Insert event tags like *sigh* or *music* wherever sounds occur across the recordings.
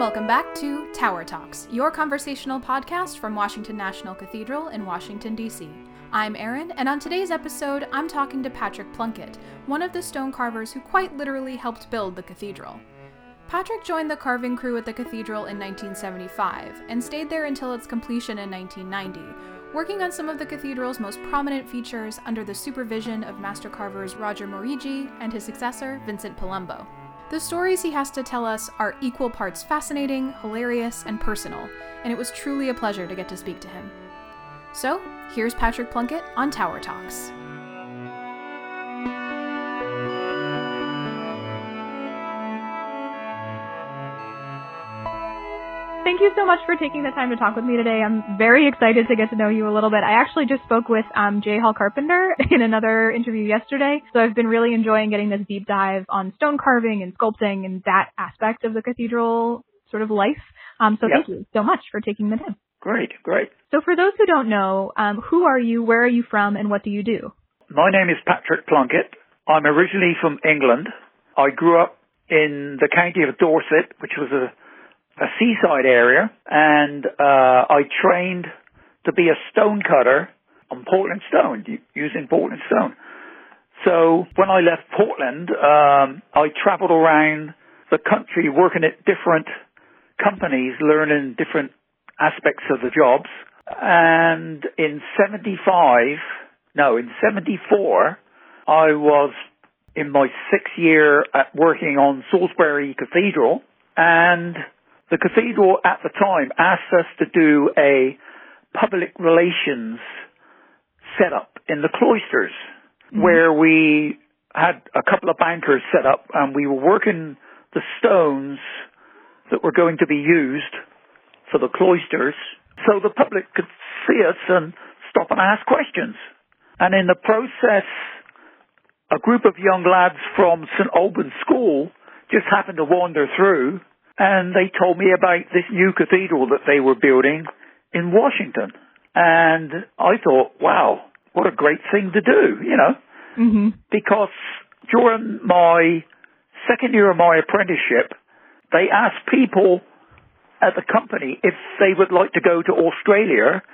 welcome back to Tower Talks, your conversational podcast from Washington National Cathedral in Washington, D.C. I'm Erin, and on today's episode, I'm talking to Patrick Plunkett, one of the stone carvers who quite literally helped build the cathedral. Patrick joined the carving crew at the cathedral in 1975 and stayed there until its completion in 1990, working on some of the cathedral's most prominent features under the supervision of master carvers Roger Morigi and his successor, Vincent Palumbo. The stories he has to tell us are equal parts fascinating, hilarious, and personal, and it was truly a pleasure to get to speak to him. So, here's Patrick Plunkett on Tower Talks. Thank you so much for taking the time to talk with me today. I'm very excited to get to know you a little bit. I actually just spoke with um, Jay Hall Carpenter *laughs* in another interview yesterday, so I've been really enjoying getting this deep dive on stone carving and sculpting and that aspect of the cathedral sort of life. Um, so yep. thank you so much for taking the time. Great, great. So for those who don't know, um, who are you, where are you from, and what do you do? My name is Patrick Plunkett. I'm originally from England. I grew up in the county of Dorset, which was a a seaside area, and uh, I trained to be a stone cutter on Portland stone, using Portland stone. So when I left Portland, um, I traveled around the country working at different companies, learning different aspects of the jobs. And in 75, no, in 74, I was in my sixth year at working on Salisbury Cathedral and the cathedral at the time asked us to do a public relations setup in the cloisters mm-hmm. where we had a couple of bankers set up and we were working the stones that were going to be used for the cloisters so the public could see us and stop and ask questions. And in the process, a group of young lads from St. Albans School just happened to wander through and they told me about this new cathedral that they were building in Washington. And I thought, wow, what a great thing to do, you know, mm-hmm. because during my second year of my apprenticeship, they asked people at the company if they would like to go to Australia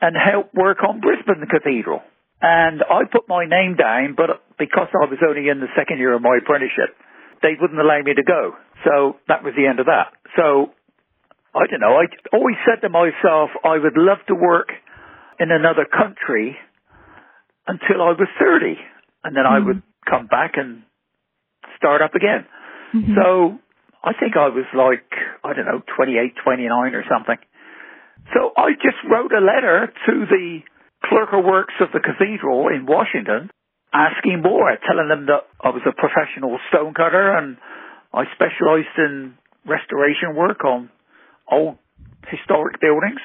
and help work on Brisbane Cathedral. And I put my name down, but because I was only in the second year of my apprenticeship, they wouldn't allow me to go. So that was the end of that. So I don't know. I always said to myself, I would love to work in another country until I was 30. And then mm-hmm. I would come back and start up again. Mm-hmm. So I think I was like, I don't know, 28, 29 or something. So I just wrote a letter to the clerk of works of the cathedral in Washington asking more, telling them that I was a professional stonecutter and I specialized in restoration work on old historic buildings,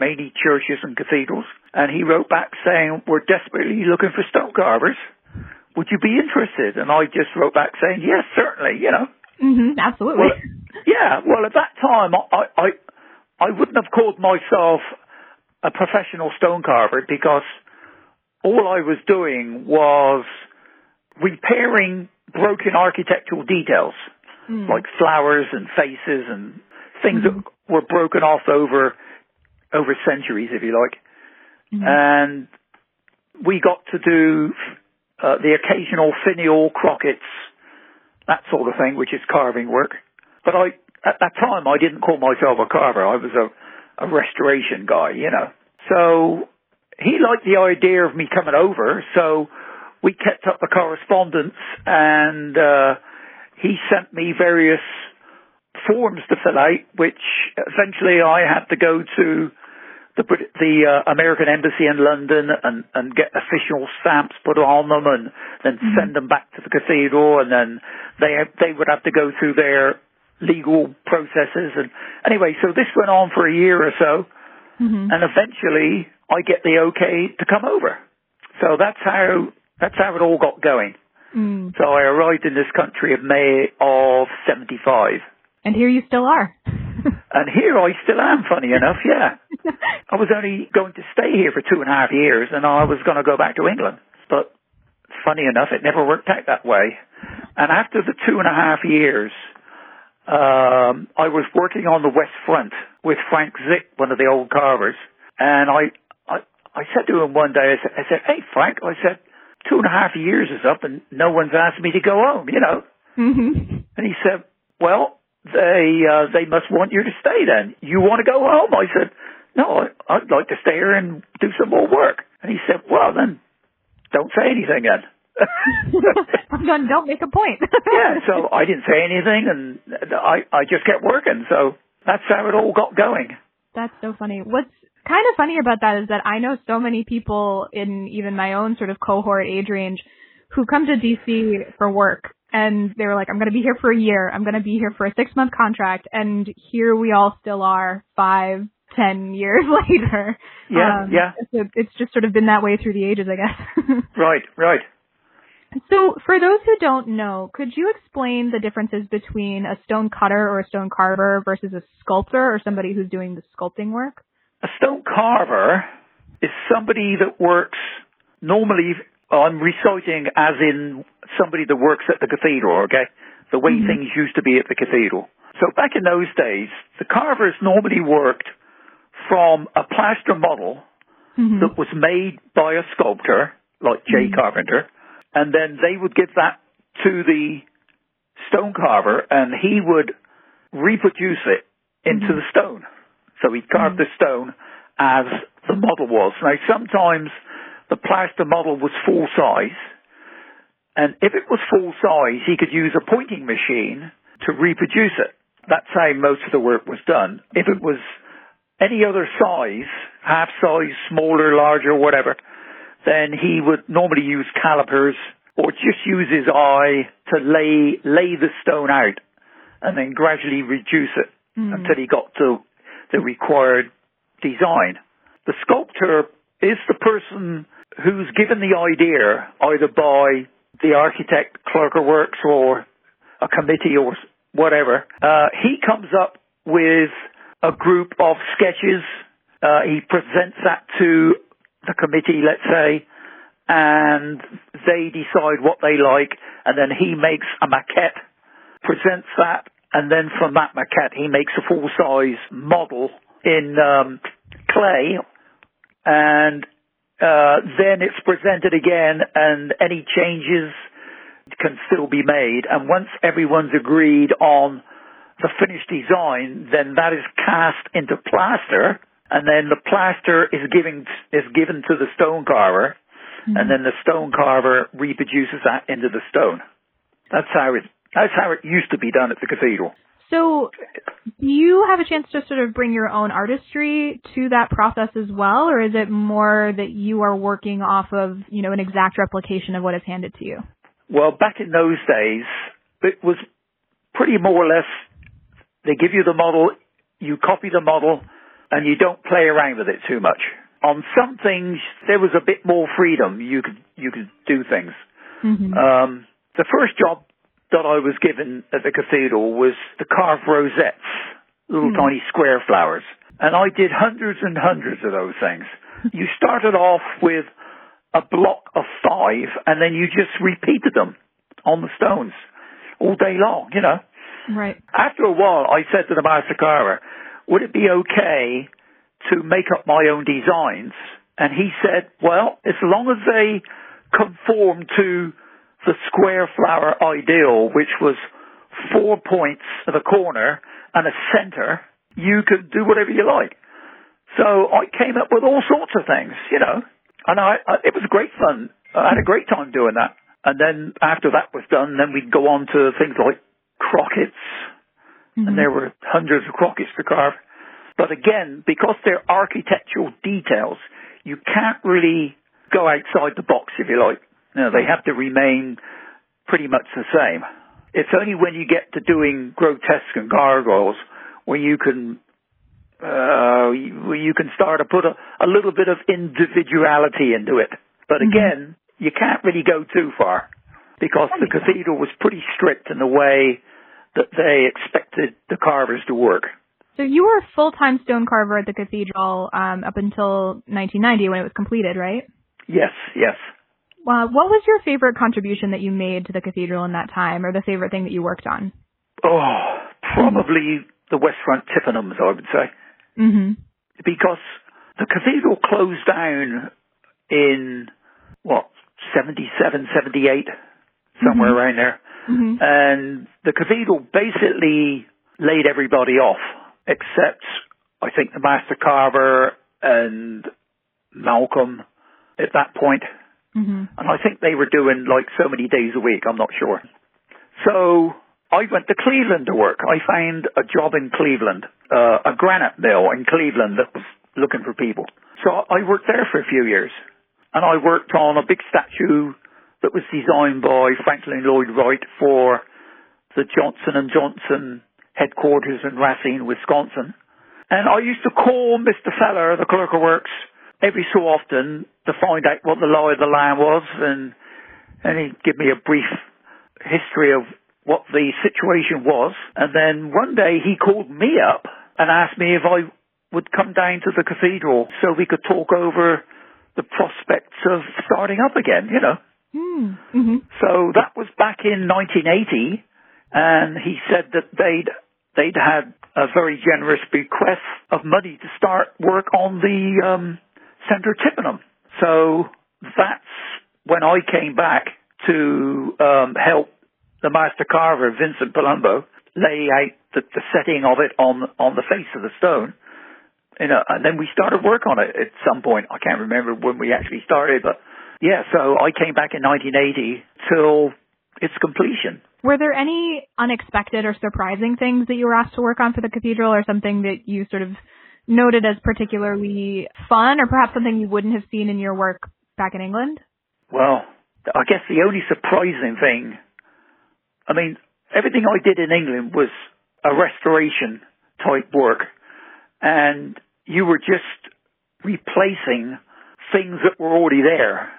mainly churches and cathedrals. And he wrote back saying, we're desperately looking for stone carvers. Would you be interested? And I just wrote back saying, yes, certainly, you know. Mm-hmm, absolutely. Well, yeah, well, at that time, I, I, I wouldn't have called myself a professional stone carver because all I was doing was repairing broken architectural details, mm. like flowers and faces and things mm. that hmm. were broken off over over centuries, if you like. Mm. And we got to do uh, the occasional finial crockets, that sort of thing, which is carving work. But I, at that time, I didn't call myself a carver. I was a, a restoration guy, you know. So he liked the idea of me coming over, so we kept up the correspondence and uh, he sent me various forms to fill out, which eventually I had to go to the the uh, American embassy in London and and get official stamps put on them and then mm-hmm. send them back to the cathedral and then they they would have to go through their legal processes and anyway so this went on for a year or so mm-hmm. and eventually I get the okay to come over. So that's how that's how it all got going. Mm. So I arrived in this country in May of '75. And here you still are. *laughs* and here I still am, funny enough, yeah. *laughs* I was only going to stay here for two and a half years and I was going to go back to England. But funny enough, it never worked out that way. And after the two and a half years, um, I was working on the West Front with Frank Zic, one of the old carvers, and I, I, I said to him one day, I said, I said, hey Frank, I said, two and a half years is up and no one's asked me to go home, you know. Mm-hmm. And he said, well, they, uh, they must want you to stay then. You want to go home? I said, no, I, I'd like to stay here and do some more work. And he said, well then, don't say anything then. *laughs* don't make a point. *laughs* yeah, so I didn't say anything, and I I just kept working. So that's how it all got going. That's so funny. What's kind of funny about that is that I know so many people in even my own sort of cohort age range who come to DC for work and they were like, I'm going to be here for a year. I'm going to be here for a six month contract. And here we all still are five, ten years *laughs* later. Yeah, um, yeah. So it's just sort of been that way through the ages, I guess. *laughs* right, right. So, for those who don't know, could you explain the differences between a stone cutter or a stone carver versus a sculptor or somebody who's doing the sculpting work? A stone carver is somebody that works normally, I'm reciting as in somebody that works at the cathedral, okay? The way mm-hmm. things used to be at the cathedral. So back in those days, the carvers normally worked from a plaster model mm-hmm. that was made by a sculptor, like Jay mm-hmm. Carpenter, and then they would give that to the stone carver and he would reproduce it into mm-hmm. the stone. So he'd carve mm-hmm. the stone as the model was. Now sometimes the plaster model was full size and if it was full size he could use a pointing machine to reproduce it. That's how most of the work was done. If it was any other size, half size, smaller, larger, whatever, then he would normally use calipers or just use his eye to lay lay the stone out and then gradually reduce it mm. until he got to the required design. The sculptor is the person who's given the idea either by the architect, clerk of works, or a committee or whatever. Uh, he comes up with a group of sketches. Uh, he presents that to the committee, let's say, and they decide what they like, and then he makes a maquette, presents that, and then from that maquette he makes a full size model in um, clay, and uh, then it's presented again, and any changes can still be made. And once everyone's agreed on the finished design, then that is cast into plaster and then the plaster is giving is given to the stone carver, mm-hmm. and then the stone carver reproduces that into the stone. That's how it that's how it used to be done at the cathedral. So, do you have a chance to sort of bring your own artistry to that process as well, or is it more that you are working off of you know an exact replication of what is handed to you? Well, back in those days, it was pretty more or less they give you the model, you copy the model, and you don't play around with it too much. On some things, there was a bit more freedom. You could you could do things. Mm-hmm. Um, the first job that I was given at the cathedral was the carved rosettes, little mm. tiny square flowers, and I did hundreds and hundreds of those things. *laughs* you started off with a block of five, and then you just repeated them on the stones all day long. You know. Right. After a while, I said to the master carver, would it be okay to make up my own designs? And he said, well, as long as they conform to the square flower ideal, which was four points at a corner and a center, you could do whatever you like. So I came up with all sorts of things, you know, and I, I, it was great fun. I had a great time doing that. And then after that was done, then we'd go on to things like crockets, mm-hmm. and there were hundreds of crockets to carve. But again, because they're architectural details, you can't really go outside the box, if you like. Know, they have to remain pretty much the same. It's only when you get to doing grotesque and gargoyles where you can uh, you, you can start to put a, a little bit of individuality into it. But mm-hmm. again, you can't really go too far because the cathedral was pretty strict in the way that they expected the carvers to work. So you were a full-time stone carver at the cathedral um, up until 1990 when it was completed, right? Yes, yes. Uh, what was your favorite contribution that you made to the cathedral in that time, or the favorite thing that you worked on? Oh, probably the West Front Tympanums, I would say, Mm-hmm. because the cathedral closed down in what 77, 78, somewhere Mhm. around there, Mm-hmm. and the cathedral basically laid everybody off except I think the master carver and Malcolm at that point. Mm-hmm. And I think they were doing like so many days a week, I'm not sure. So I went to Cleveland to work. I found a job in Cleveland, uh, a granite mill in Cleveland that was looking for people. So I worked there for a few years. And I worked on a big statue that was designed by Franklin Lloyd Wright for the Johnson and Johnson headquarters in Racine, Wisconsin. And I used to call Mr. Feller, the clerk of works, every so often to find out what the lie of the land was and and he'd give me a brief history of what the situation was. And then one day he called me up and asked me if I would come down to the cathedral so we could talk over the prospects of starting up again, you know. Mm-hmm. So that was back in 1980, and he said that they'd they'd had a very generous bequest of money to start work on the um, Centre Tympanum. So that's when I came back to um, help the master carver Vincent Palumbo lay out the, the setting of it on on the face of the stone. You know, and then we started work on it at some point. I can't remember when we actually started, but yeah. So I came back in 1980 till its completion. Were there any unexpected or surprising things that you were asked to work on for the cathedral, or something that you sort of noted as particularly fun, or perhaps something you wouldn't have seen in your work back in England? Well, I guess the only surprising thing, I mean, everything I did in England was a restoration type work, and you were just replacing things that were already there.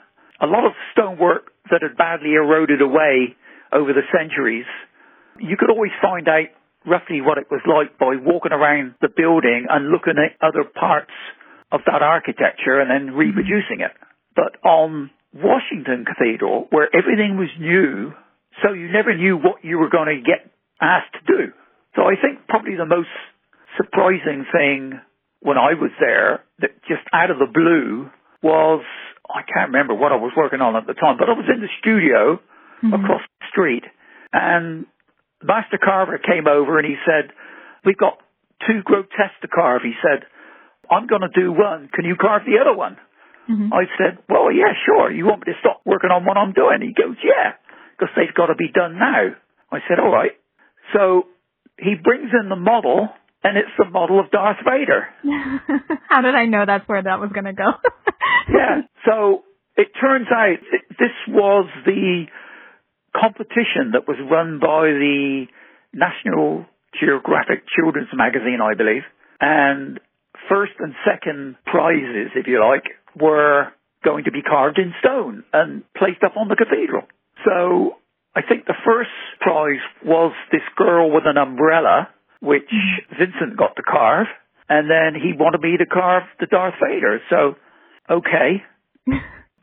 A lot of stonework that had badly eroded away over the centuries, you could always find out roughly what it was like by walking around the building and looking at other parts of that architecture and then reproducing it. But on Washington Cathedral, where everything was new, so you never knew what you were going to get asked to do. So I think probably the most surprising thing when I was there, that just out of the blue, was I can't remember what I was working on at the time, but I was in the studio Mm-hmm. across the street, and Master Carver came over and he said, "We've got two grotesques to carve." He said, "I'm going to do one. Can you carve the other one?" Mhm. I said, "Well, yeah, sure. You want me to stop working on what I'm doing?" He goes, "Yeah, because they've got to be done now." I said, "All right." So he brings in the model, and it's the model of Darth Vader. *laughs* How did I know that's where that was going to go? *laughs* yeah. So it turns out this was the competition that was run by the National Geographic Children's Magazine, I believe. And first and second prizes, if you like, were going to be carved in stone and placed up on the cathedral. So I think the first prize was this girl with an umbrella, which Vincent got to carve. And then he wanted me to carve the Darth Vader. So, okay. *laughs*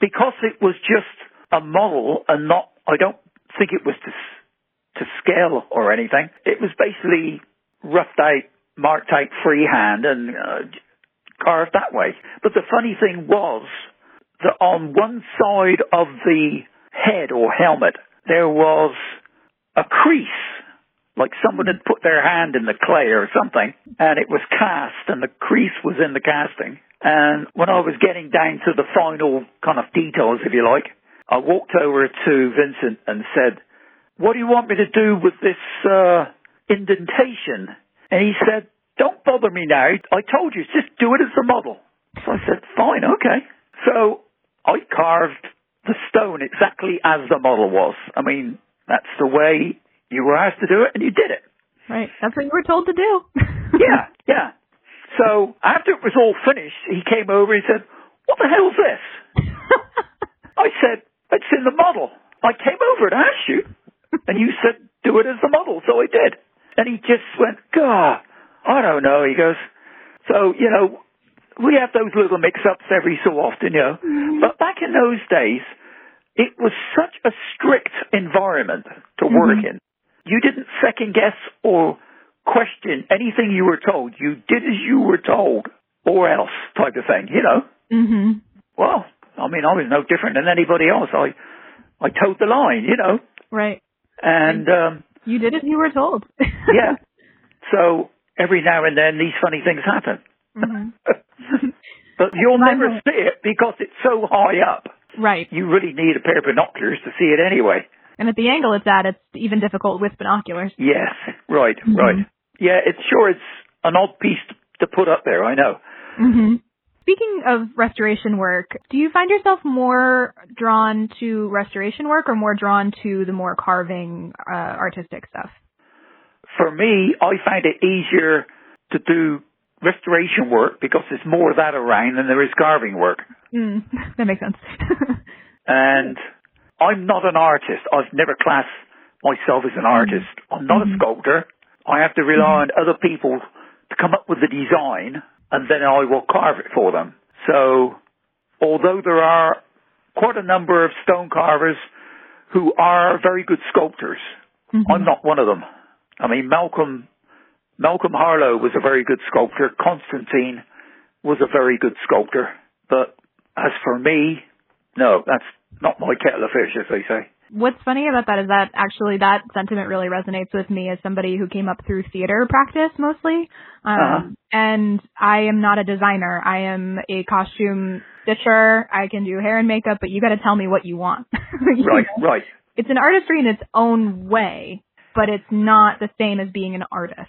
Because it was just a model and not, I don't think it was to, to scale or anything. It was basically roughed out, marked out freehand and uh, carved that way. But the funny thing was that on one side of the head or helmet, there was a crease, like someone had put their hand in the clay or something, and it was cast, and the crease was in the casting. And when I was getting down to the final kind of details, if you like, I walked over to Vincent and said, what do you want me to do with this uh, indentation? And he said, don't bother me now. I told you, just do it as the model. So I said, fine, okay. So I carved the stone exactly as the model was. I mean, that's the way you were asked to do it, and you did it. right. That's what you were told to do. *laughs* Yeah, yeah. So after it was all finished, he came over and said, what the hell's this? *laughs* I said, it's in the model. I came over and asked you, and you said, do it as the model, so I did. And he just went, God, I don't know. He goes, so, you know, we have those little mix-ups every so often, you know. But back in those days, it was such a strict environment to work in. You didn't second guess or question anything you were told. You did as you were told, or else type of thing. You know. Mhm. Well, I mean, I was no different than anybody else. I I toed the line. You know. Right. And um, You did it. you were told. *laughs* yeah. So every now and then these funny things happen. Mhm. *laughs* but you'll never see it because it's so high up. Right. You really need a pair of binoculars to see it anyway. And at the angle it's at, it's even difficult with binoculars. Yes, right, Mhm. right. Yeah, it's sure it's an odd piece to put up there. I know. hmm Speaking of restoration work, do you find yourself more drawn to restoration work or more drawn to the more carving, uh, artistic stuff? For me, I find it easier to do restoration work because there's more of that around than there is carving work. Mm, *laughs* that makes sense. *laughs* And I'm not an artist. I've never classed myself as an artist. I'm not a Mhm. sculptor. I have to rely on other people to come up with the design and then I will carve it for them. So although there are quite a number of stone carvers who are very good sculptors, Mhm. I'm not one of them. I mean, Malcolm, Malcolm Harlow was a very good sculptor. Constantine was a very good sculptor. But as for me, no, that's not my kettle of fish, as they say. What's funny about that is that actually that sentiment really resonates with me as somebody who came up through theater practice mostly. Um, Uh-huh. And I am not a designer. I am a costume stitcher. I can do hair and makeup, but you got to tell me what you want. *laughs* You Right, know? right. It's an artistry in its own way, but it's not the same as being an artist.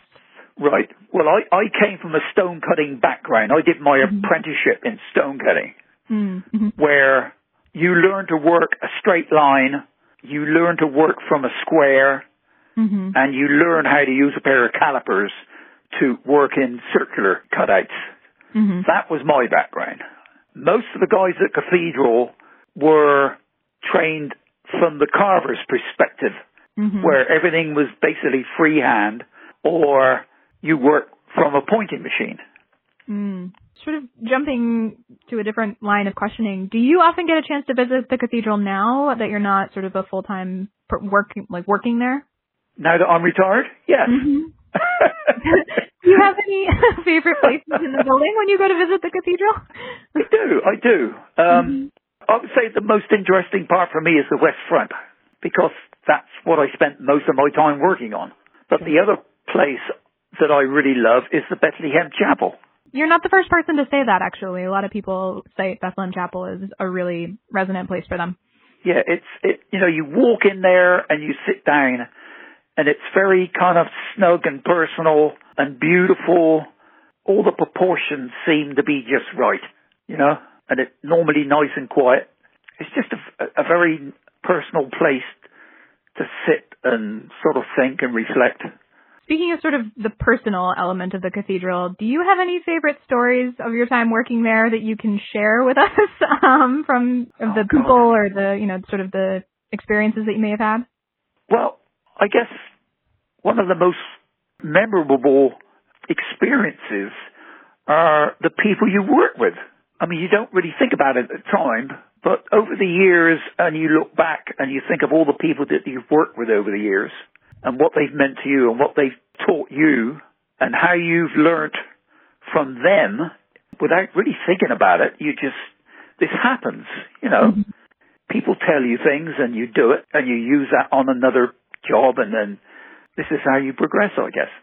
Right. Well, I, I came from a stone cutting background. I did my Mhm. apprenticeship in stone cutting, Mm-hmm. where you learn to work a straight line, you learn to work from a square, Mm-hmm. and you learn how to use a pair of calipers to work in circular cutouts. Mm-hmm. That was my background. Most of the guys at Cathedral were trained from the carver's perspective, Mm-hmm. where everything was basically freehand, or you work from a pointing machine. Mm. Sort of jumping to a different line of questioning, do you often get a chance to visit the cathedral now that you're not sort of a full time working like working there? Now that I'm retired, yes. Mm-hmm. *laughs* do you have any *laughs* favorite places in the building when you go to visit the cathedral? I do, I do. Um, Mhm. I would say the most interesting part for me is the west front because that's what I spent most of my time working on. But the other place that I really love is the Bethlehem Chapel. You're not the first person to say that actually. A lot of people say Bethlehem Chapel is a really resonant place for them. Yeah, it's it. You know, you walk in there and you sit down, and it's very kind of snug and personal and beautiful. All the proportions seem to be just right. You know, and it's normally nice and quiet. It's just a, a very personal place to sit and sort of think and reflect. Speaking of sort of the personal element of the cathedral, do you have any favorite stories of your time working there that you can share with *laughs* us um, from of the Oh, God. people or the you know sort of the experiences that you may have had? Well, I guess one of the most memorable experiences are the people you work with. I mean, you don't really think about it at the time, but over the years, and you look back and you think of all the people that you've worked with over the years, and what they've meant to you, and what they've taught you, and how you've learnt from them without really thinking about it. You just, this happens, you know. People tell you things and you do it, and you use that on another job, and then this is how you progress, I guess.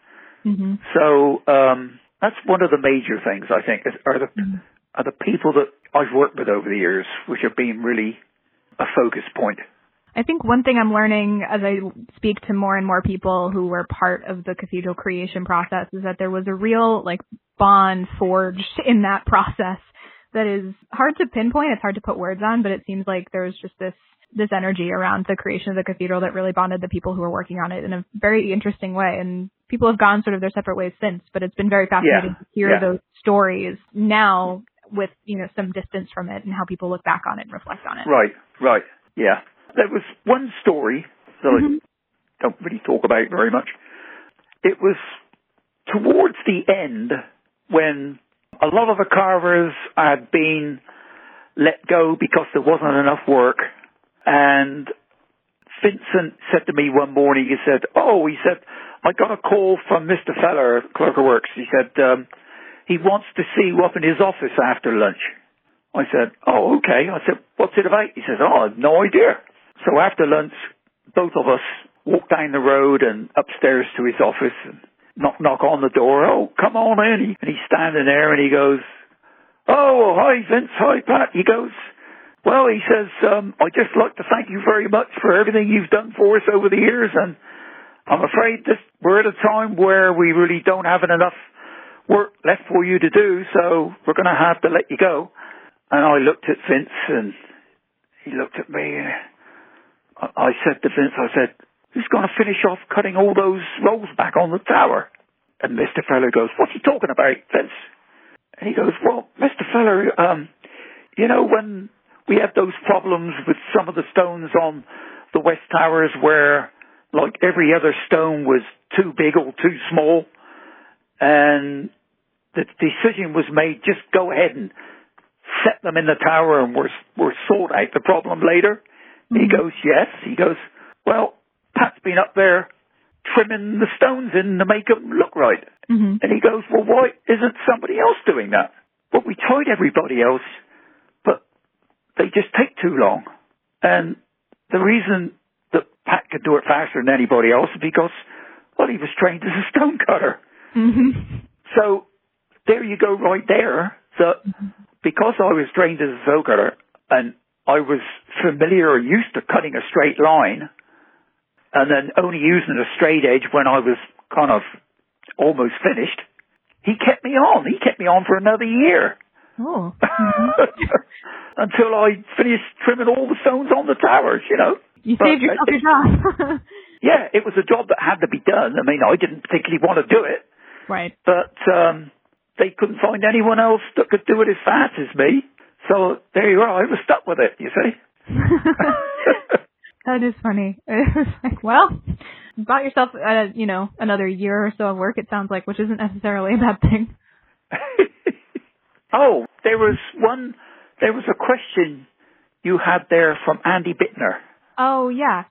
Mm-hmm. So um, that's one of the major things I think is, are the are the people that I've worked with over the years, which have been really a focus point. I think one thing I'm learning as I speak to more and more people who were part of the cathedral creation process is that there was a real like bond forged in that process that is hard to pinpoint. It's hard to put words on, but it seems like there was just this this energy around the creation of the cathedral that really bonded the people who were working on it in a very interesting way. And people have gone sort of their separate ways since, but it's been very fascinating Yeah, to hear yeah. those stories now with, you know, some distance from it and how people look back on it and reflect on it. Right, right, yeah. There was one story that Mhm. I don't really talk about very much. It was towards the end when a lot of the carvers had been let go because there wasn't enough work and Vincent said to me one morning, he said, oh, he said, I got a call from Mr. Feller, clerk of works. He said, um, he wants to see you up in his office after lunch. I said, oh, okay. I said, what's it about? He says, oh, I have no idea. So after lunch, both of us walked down the road and upstairs to his office and knock, knock on the door. Oh, come on in. And he's standing there and he goes, oh, hi, Vince. Hi, Pat. He goes, well, he says, um, I'd just like to thank you very much for everything you've done for us over the years. And I'm afraid this, we're at a time where we really don't have enough work left for you to do. So we're going to have to let you go. And I looked at Vince and he looked at me. I said to Vince, I said, who's going to finish off cutting all those rolls back on the tower? And Mr. Feller goes, what's he talking about, Vince? And he goes, well, Mr. Feller, um, you know, when we had those problems with some of the stones on the West Towers where, like, every other stone was too big or too small, and the decision was made, just go ahead and set them in the tower and we're, we're sort out the problem later. Mm-hmm. He goes, yes. He goes, well, Pat's been up there trimming the stones in to make them look right. Mm-hmm. And he goes, well, why isn't somebody else doing that? Well, we tried everybody else, but they just take too long. And the reason that Pat could do it faster than anybody else is because, well, he was trained as a stone cutter. Mm-hmm. So there you go right there. So because I was trained as a stone cutter and I was familiar or used to cutting a straight line and then only using a straight edge when I was kind of almost finished, he kept me on. He kept me on for another year. Oh. *laughs* Mm-hmm. Until I finished trimming all the stones on the towers, you know. You but saved yourself your job. *laughs* *laughs* yeah, it was a job that had to be done. I mean, I didn't particularly want to do it. Right. But um, they couldn't find anyone else that could do it as fast as me. So there you are. I was stuck with it, you see. *laughs* that is funny. *laughs* It's like, well, you bought yourself, uh, you know, another year or so of work. It sounds like, which isn't necessarily a bad thing. *laughs* oh, there was one. There was a question you had there from Andy Bittner. Oh yeah.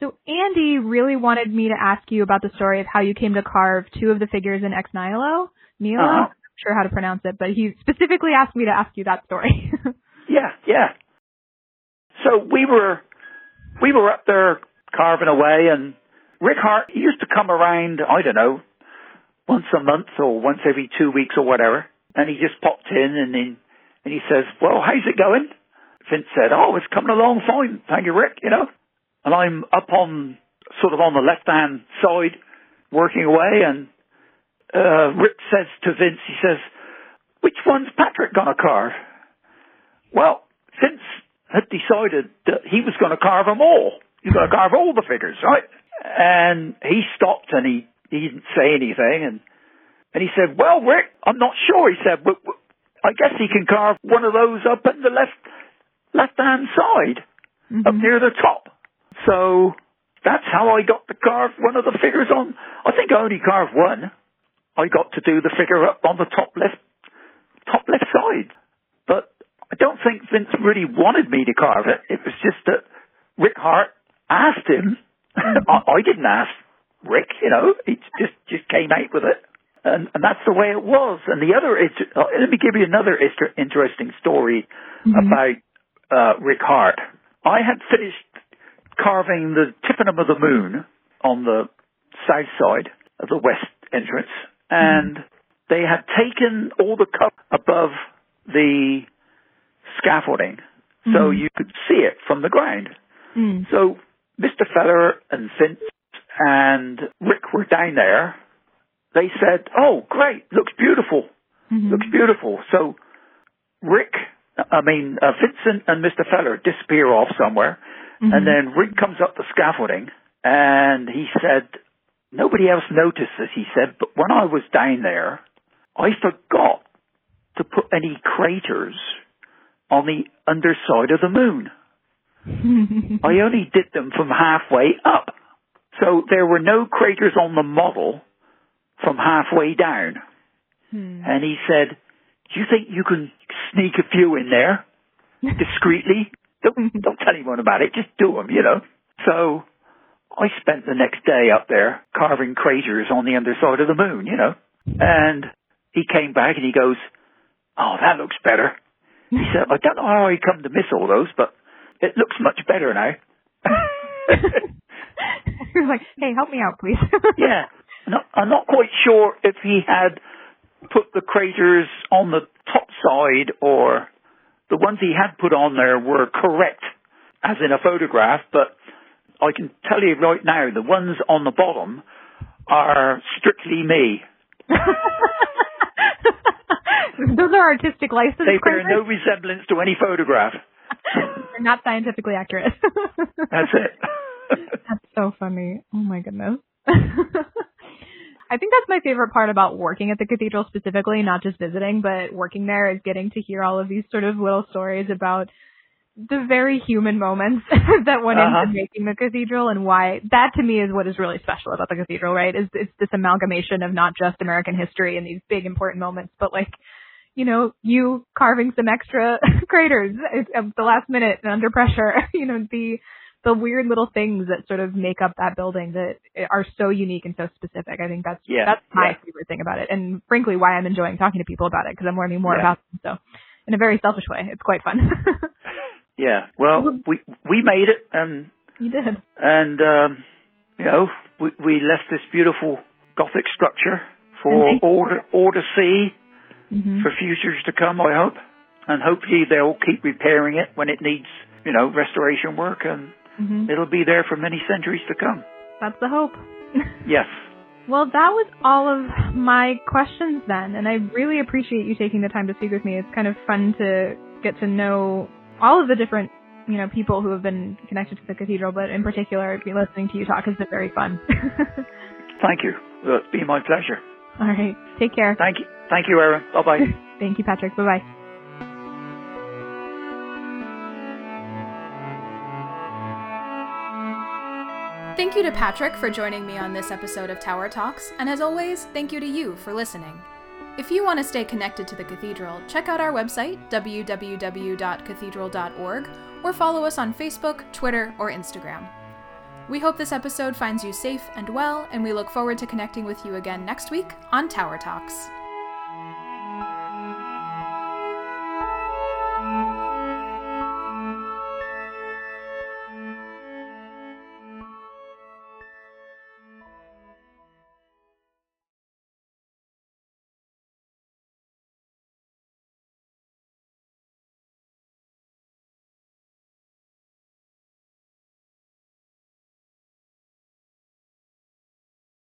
So Andy really wanted me to ask you about the story of how you came to carve two of the figures in Ex Nihilo. Nihilo? Uh-huh. Sure how to pronounce it, but he specifically asked me to ask you that story. *laughs* yeah, yeah. So we were we were up there carving away, and Rick Hart he used to come around. I don't know, once a month or once every two weeks or whatever, and he just popped in and then and he says, "Well, how's it going?" Vince said, "Oh, it's coming along fine, thank you, Rick." You know and I'm up on sort of on the left hand side working away and uh, Rick says to Vince, he says, which one's Patrick gonna carve? Well, Vince had decided that he was gonna carve them all. He's gonna carve all the figures, right? And he stopped and he, he didn't say anything and, and he said, well, Rick, I'm not sure. He said, but, but I guess he can carve one of those up in the left, left hand side, mm-hmm. up near the top. So that's how I got to carve one of the figures on. I think I only carved one. I got to do the figure up on the top left, top left side. But I don't think Vince really wanted me to carve it. It was just that Rick Hart asked him. Mm-hmm. *laughs* I, I didn't ask Rick, you know. He just just came out with it. And, and that's the way it was. And the other, uh, let me give you another interesting story mm-hmm. about uh, Rick Hart. I had finished carving the Tympanum of the moon on the south side of the west entrance, and they had taken all the cup above the scaffolding mm. so you could see it from the ground. Mm. So Mr. Feller and Vince and Rick were down there. They said, "Oh, great! Looks beautiful. Mm-hmm. Looks beautiful." So Rick, I mean uh, Vincent and Mr. Feller disappear off somewhere. Mm-hmm. And then Rick comes up the scaffolding and he said, nobody else noticed this, he said, but when I was down there, I forgot to put any craters on the underside of the moon. *laughs* I only did them from halfway up. So there were no craters on the model from halfway down. Hmm. And he said, do you think you can sneak a few in there *laughs* discreetly? Don't, don't tell anyone about it. Just do them, you know. So I spent the next day up there carving craters on the underside of the moon, you know. And he came back and he goes, Oh, that looks better. He said, I don't know how I come to miss all those, but it looks much better now. *laughs* He was like, hey, help me out, please. *laughs* yeah. I'm not quite sure if he had put the craters on the top side or the ones he had put on there were correct, as in a photograph, but I can tell you right now, the ones on the bottom are strictly me. *laughs* Those are artistic license. They bear no resemblance to any photograph. *laughs* They're not scientifically accurate. *laughs* That's it. that's so funny. Oh my goodness. I think that's my favorite part about working at the cathedral specifically, not just visiting, but working there is getting to hear all of these sort of little stories about the very human moments *laughs* that went uh-huh. into making the cathedral and why that to me is what is really special about the cathedral, right? Is it's this amalgamation of not just American history and these big important moments, but like, you know, you carving some extra *laughs* craters at the last minute and under pressure, *laughs* you know, the the weird little things that sort of make up that building that are so unique and so specific. I think that's yeah, that's my yeah. favorite thing about it, and frankly, why I'm enjoying talking to people about it because I'm learning more yeah. about them. So, in a very selfish way, it's quite fun. Yeah. Well, we we made it, and you did, and um, you know, we we left this beautiful Gothic structure for all to, see mm-hmm. for futures to come. I hope, and hopefully they'll keep repairing it when it needs you know restoration work and Mm-hmm. It'll be there for many centuries to come. That's the hope. *laughs* yes. Well, that was all of my questions then, and I really appreciate you taking the time to speak with me. It's kind of fun to get to know all of the different, you know, people who have been connected to the cathedral, but in particular, listening to you talk has been very fun. *laughs* Thank you. Uh, well, it's been my pleasure. All right. Take care. Thank you. Thank you, Erin. Bye bye. *laughs* Thank you, Patrick. Bye bye. Thank you to Patrick for joining me on this episode of Tower Talks, and as always, thank you to you for listening. If you want to stay connected to the cathedral, check out our website, www.cathedral.org, or follow us on Facebook, Twitter, or Instagram. We hope this episode finds you safe and well, and we look forward to connecting with you again next week on Tower Talks.